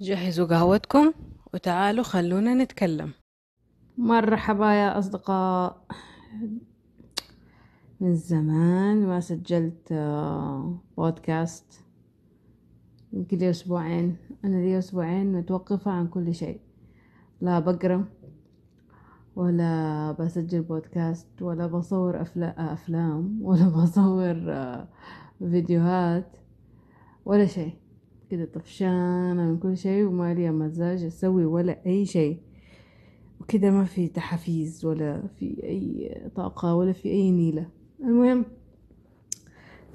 جهزوا قهوتكم وتعالوا خلونا نتكلم. مرحبا يا أصدقاء. من زمان ما سجلت آه، بودكاست. يمكن لي أسبوعين. أنا لي أسبوعين متوقفة عن كل شيء. لا بقرأ ولا بسجل بودكاست ولا بصور أفلا أفلام ولا بصور آه، فيديوهات ولا شيء. كده طفشانة من كل شيء وما لي مزاج أسوي ولا أي شيء. وكده ما في تحفيز ولا في أي طاقة ولا في أي نيلة. المهم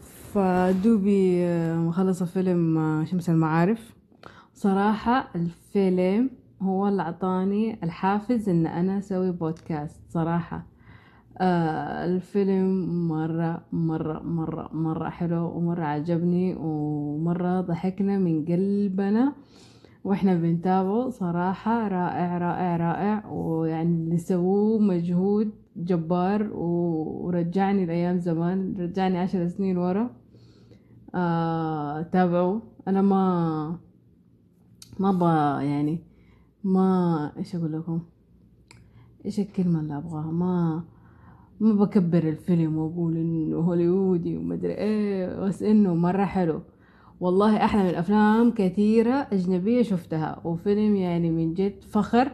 فدوبي آه، مخلصة فيلم آه، شمس المعارف. صراحة الفيلم هو اللي عطاني الحافز إن أنا أسوي بودكاست. صراحة آه الفيلم مرة مرة مرة مرة حلو ومرة عجبني ومرة ضحكنا من قلبنا وإحنا بنتابعه. صراحة رائع رائع رائع ويعني اللي سووه مجهود جبار ورجعني لأيام زمان رجعني عشر سنين ورا. آه تابعوا أنا ما ما ب يعني ما إيش أقول لكم؟ إيش الكلمة اللي أبغاها؟ ما ما بكبر الفيلم واقول إنه هوليودي ومدري إيه بس إنه مرة حلو. والله أحلى من افلام كثيرة أجنبية شفتها وفيلم يعني من جد فخر.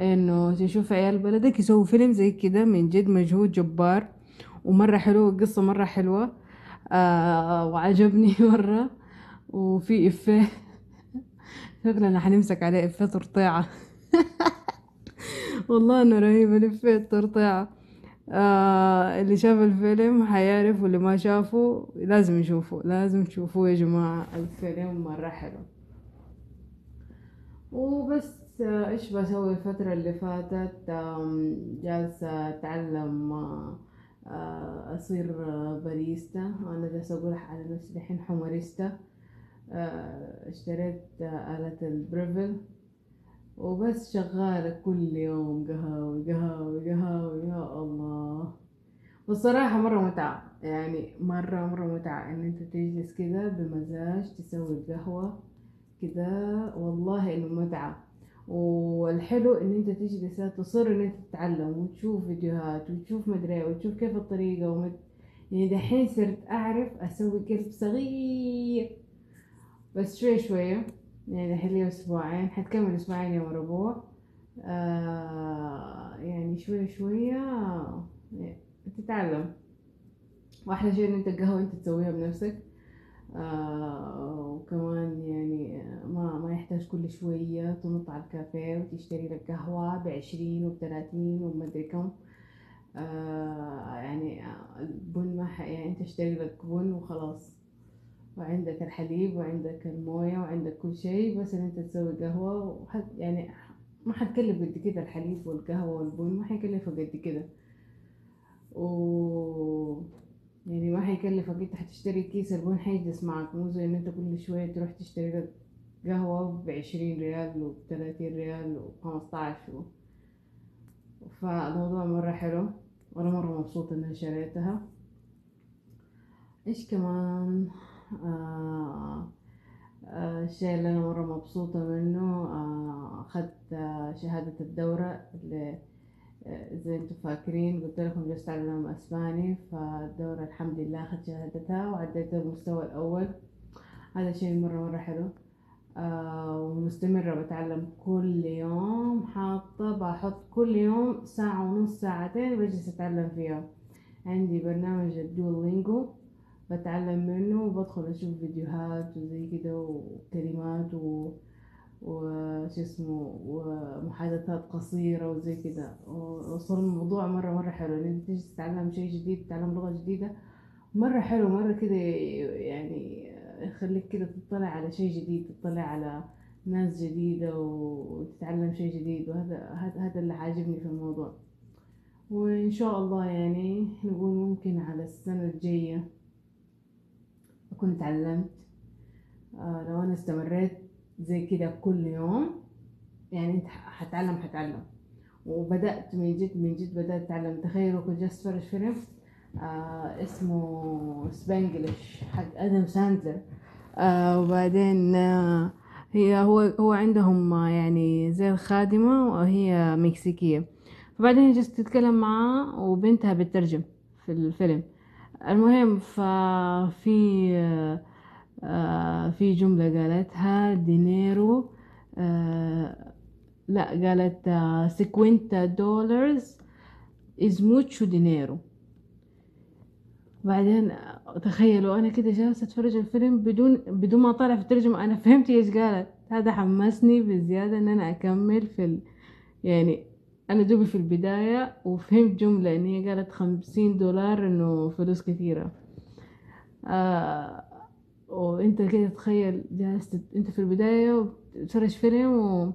إنه تشوف عيال بلدك يسووا فيلم زي كده من جد مجهود جبار ومرة حلو القصة مرة حلوة. آه وعجبني مرة. وفي إفيه. شكلنا حنمسك عليه إفيه ترطيعة. والله إنه رهيب الافيه الترطيعة آه اللي شاف الفيلم حيعرف واللي ما شافه لازم يشوفه لازم تشوفوه يا جماعة. الفيلم مرة حلو. وبس إيش بسوي الفترة اللي فاتت؟ جالسة أتعلم آه، أصير باريستا. أنا جالسة أقول على نفسي الحين حماريستا. آه، اشتريت آلة البريفل. وبس شغالة كل يوم قهاوي قهاوي قهاوي يا الله. والصراحة مرة متعة يعني مرة مرة متعة إن أنت تجلس كده بمزاج تسوي القهوة كده. والله انه متعة والحلو إن أنت تجلس تصر إن أنت تتعلم وتشوف فيديوهات وتشوف مدري إيه وتشوف كيف الطريقة ومد... يعني دحين صرت أعرف أسوي قلب صغير. بس شوي شوية يعني حلي أسبوعين حتكمل أسبوعين يوم ربوع. آه يعني شوية شوية يعني تتعلم. وأحلى شيء إن أنت القهوة أنت تسويها بنفسك. آه وكمان يعني ما ما يحتاج كل شوية تنط على الكافيه وتشتري لك قهوة بعشرين وبثلاثين ومدري كم. آه يعني البن ما يعني أنت اشتري لك بن وخلاص. وعندك الحليب وعندك الموية وعندك كل شيء بس إن أنت تسوي قهوة وحد يعني ما حتكلف قد كده الحليب والقهوة والبن ما حيكلفك قد كده. و يعني ما حيكلفك انت حتشتري كيس البن حيجلس معك. مو زي إن أنت كل شوية تروح تشتري لك قهوة بعشرين ريال وبتلاتين ريال وخمسطعش و... فالموضوع مرة حلو وأنا مرة مبسوطة إني شريتها. إيش كمان؟ الشيء اللي أنا مرة مبسوطة منه آه، أخذت شهادة الدورة اللي زي أنتم فاكرين قلت لكم جلست أتعلم أسباني فالدورة الحمد لله أخذت شهادتها وعديت المستوى الأول. هذا شيء مرة مرة حلو. ومستمرة بتعلم كل يوم حاطة بحط كل يوم ساعة ونص ساعتين بجلس أتعلم فيها. عندي برنامج الدولينجو. بتعلم منه وبدخل أشوف فيديوهات وزي كده وكلمات و وش اسمه ومحادثات قصيرة وزي كده. وصار الموضوع مرة مرة حلو. إن أنت تيجي تتعلم شيء جديد تتعلم لغة جديدة مرة حلو مرة كده يعني يخليك كده تطلع على شيء جديد تطلع على ناس جديدة وتتعلم شيء جديد. وهذا هذا اللي عاجبني في الموضوع. وإن شاء الله يعني نقول ممكن على السنة الجاية أكون تعلمت آه لو أنا استمريت زي كده كل يوم يعني أنت حتعلم حتعلم وبدأت من جد من جد بدأت أتعلم. تخيلوا كنت جالس أتفرج فيلم آه اسمه Spanglish حق آدم ساندلر. آه وبعدين آه هي هو هو عندهم يعني زي الخادمة وهي مكسيكية. فبعدين جلست تتكلم معاه وبنتها بتترجم في الفيلم. المهم ففي آه، في جملة قالتها dinero آه، لا قالت cincuenta dólares es mucho dinero. بعدين تخيلوا أنا كده جالسة أتفرج الفيلم بدون بدون ما اطالع في الترجمة أنا فهمت إيش قالت. هذا حمسني بزيادة إن أنا أكمل في ال... يعني أنا دوبي في البداية وفهمت جملة إن هي قالت خمسين دولار إنه فلوس كثيرة. آه وأنت كده تخيل جالس أنت في البداية وتتفرج فيلم و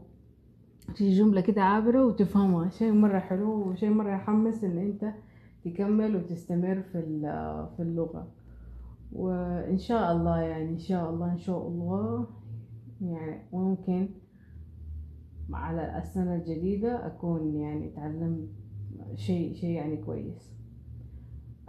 تيجي جملة كده عابرة وتفهمها. شيء مرة حلو وشيء مرة يحمس إن أنت تكمل وتستمر في في اللغة. وإن شاء الله يعني إن شاء الله إن شاء الله يعني ممكن على السنة الجديدة أكون يعني تعلمت شيء شيء يعني كويس.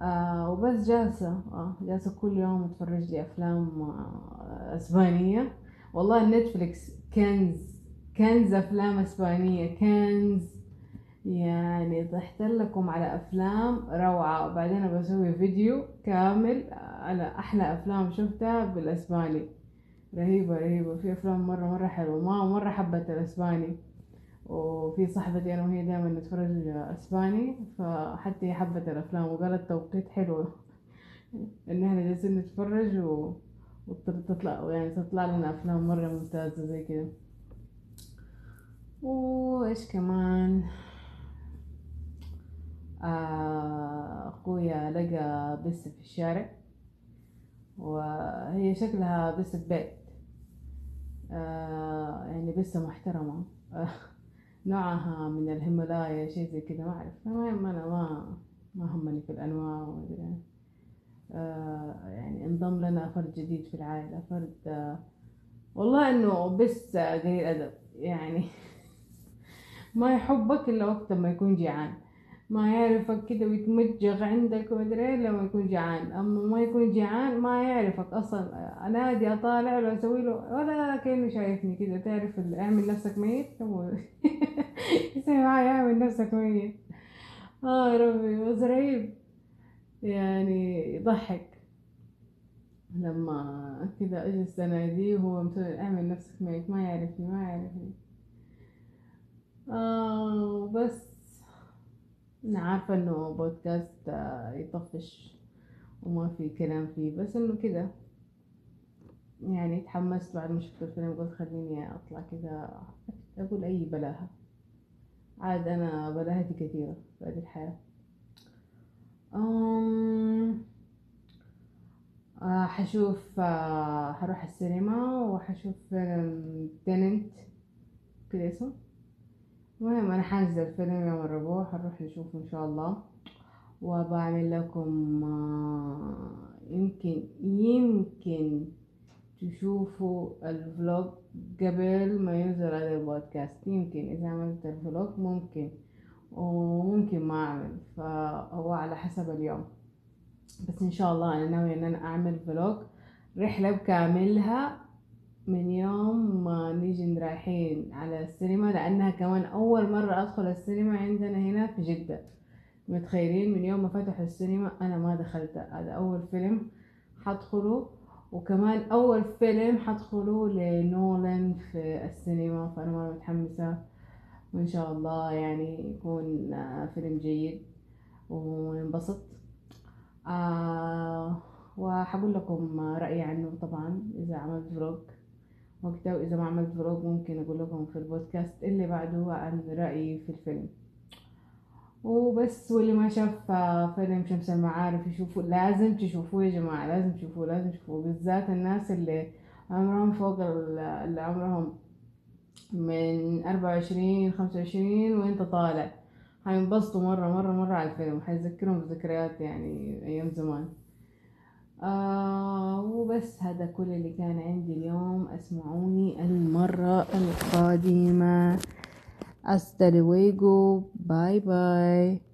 آه وبس جالسة. آه جالسة كل يوم أتفرج لي أفلام آه أسبانية. والله نتفليكس كنز كنز أفلام أسبانية. كنز. يعني ضحت لكم على أفلام روعة. وبعدين بسوي فيديو كامل على أحلى أفلام شفتها بالإسباني. رهيبة رهيبة. في أفلام مرة مرة حلوة. ما مرة حبت الأسباني. وفي صاحبتي أنا وهي دائما نتفرج أسباني فحتى هي حبت الأفلام وقالت توقيت حلو. إن إحنا جالسين نتفرج و... وتطلع يعني تطلع لنا أفلام مرة ممتازة زي كده. وإيش كمان؟ آه، أخويا لقى بس في الشارع. وهي شكلها بس بيت آه، يعني بس محترمة. نوعها من الهيمالايا شي زي كده ما أعرف. المهم أنا ما ما همني في الأنواع آه، يعني انضم لنا فرد جديد في العائلة. فرد والله إنه بس قليل أدب. يعني ما يحبك إلا وقت ما يكون جيعان. ما يعرفك كده ويتمجغ عندك ومدري لما يكون جعان. أما ما يكون جعان ما يعرفك أصلا. أنادي أطالع له أسوي له ولا كأنه شايفني كده. تعرف أعمل نفسك ميت؟ يسوي معايا أعمل نفسك ميت. آه ربي بس رهيب يعني يضحك. لما كده اجلس اناديه وهو مسوي أعمل نفسك ميت. ما يعرفني ما يعرفني. آه بس. أنا عارفة إنه بودكاست آه، يطفش وما في كلام فيه بس إنه كده. يعني تحمست بعد ما شفت الفيلم قلت خليني أطلع كده أقول أي بلاهة. عاد أنا بلاهتي كثيرة في هذه الحياة. أم... آه حشوف آه حروح السينما وحشوف فيلم تننت كده اسمه؟ المهم أنا حنزل فيلم يوم الربوع حنروح نشوفه إن شاء الله. وبعمل لكم آه، يمكن يمكن تشوفوا ال vlog قبل ما ينزل هذا البودكاست. يمكن إذا عملت ال vlog ممكن وممكن ما أعمل. فهو على حسب اليوم. بس إن شاء الله أنا ناوية إن أنا أعمل vlog. رحلة بكاملها من يوم ما نيجي رايحين على السينما لأنها كمان أول مرة أدخل السينما عندنا هنا في جدة. متخيلين؟ من يوم ما فتحوا السينما أنا ما دخلت. هذا أول فيلم حدخله وكمان أول فيلم حدخله لنولان في السينما فأنا مرة متحمسة. وإن شاء الله يعني يكون فيلم جيد وننبسط آه وحقول لكم رأيي عنه طبعا إذا عملت فلوج. وقتها وإذا ما عملت فلوج ممكن أقول لكم في البودكاست اللي بعده عن رأيي في الفيلم. وبس واللي ما شاف فيلم شمس المعارف يشوفوا لازم تشوفوه يا جماعة لازم تشوفوه لازم تشوفوه. بالذات الناس اللي عمرهم فوق اللي عمرهم من أربعة وعشرين خمسة وعشرين وإنت طالع. حينبسطوا مرة مرة مرة على الفيلم. حيذكرهم بذكريات يعني أيام زمان. آه وبس هذا كل اللي كان عندي اليوم. اسمعوني المرة القادمة. Luego. باي باي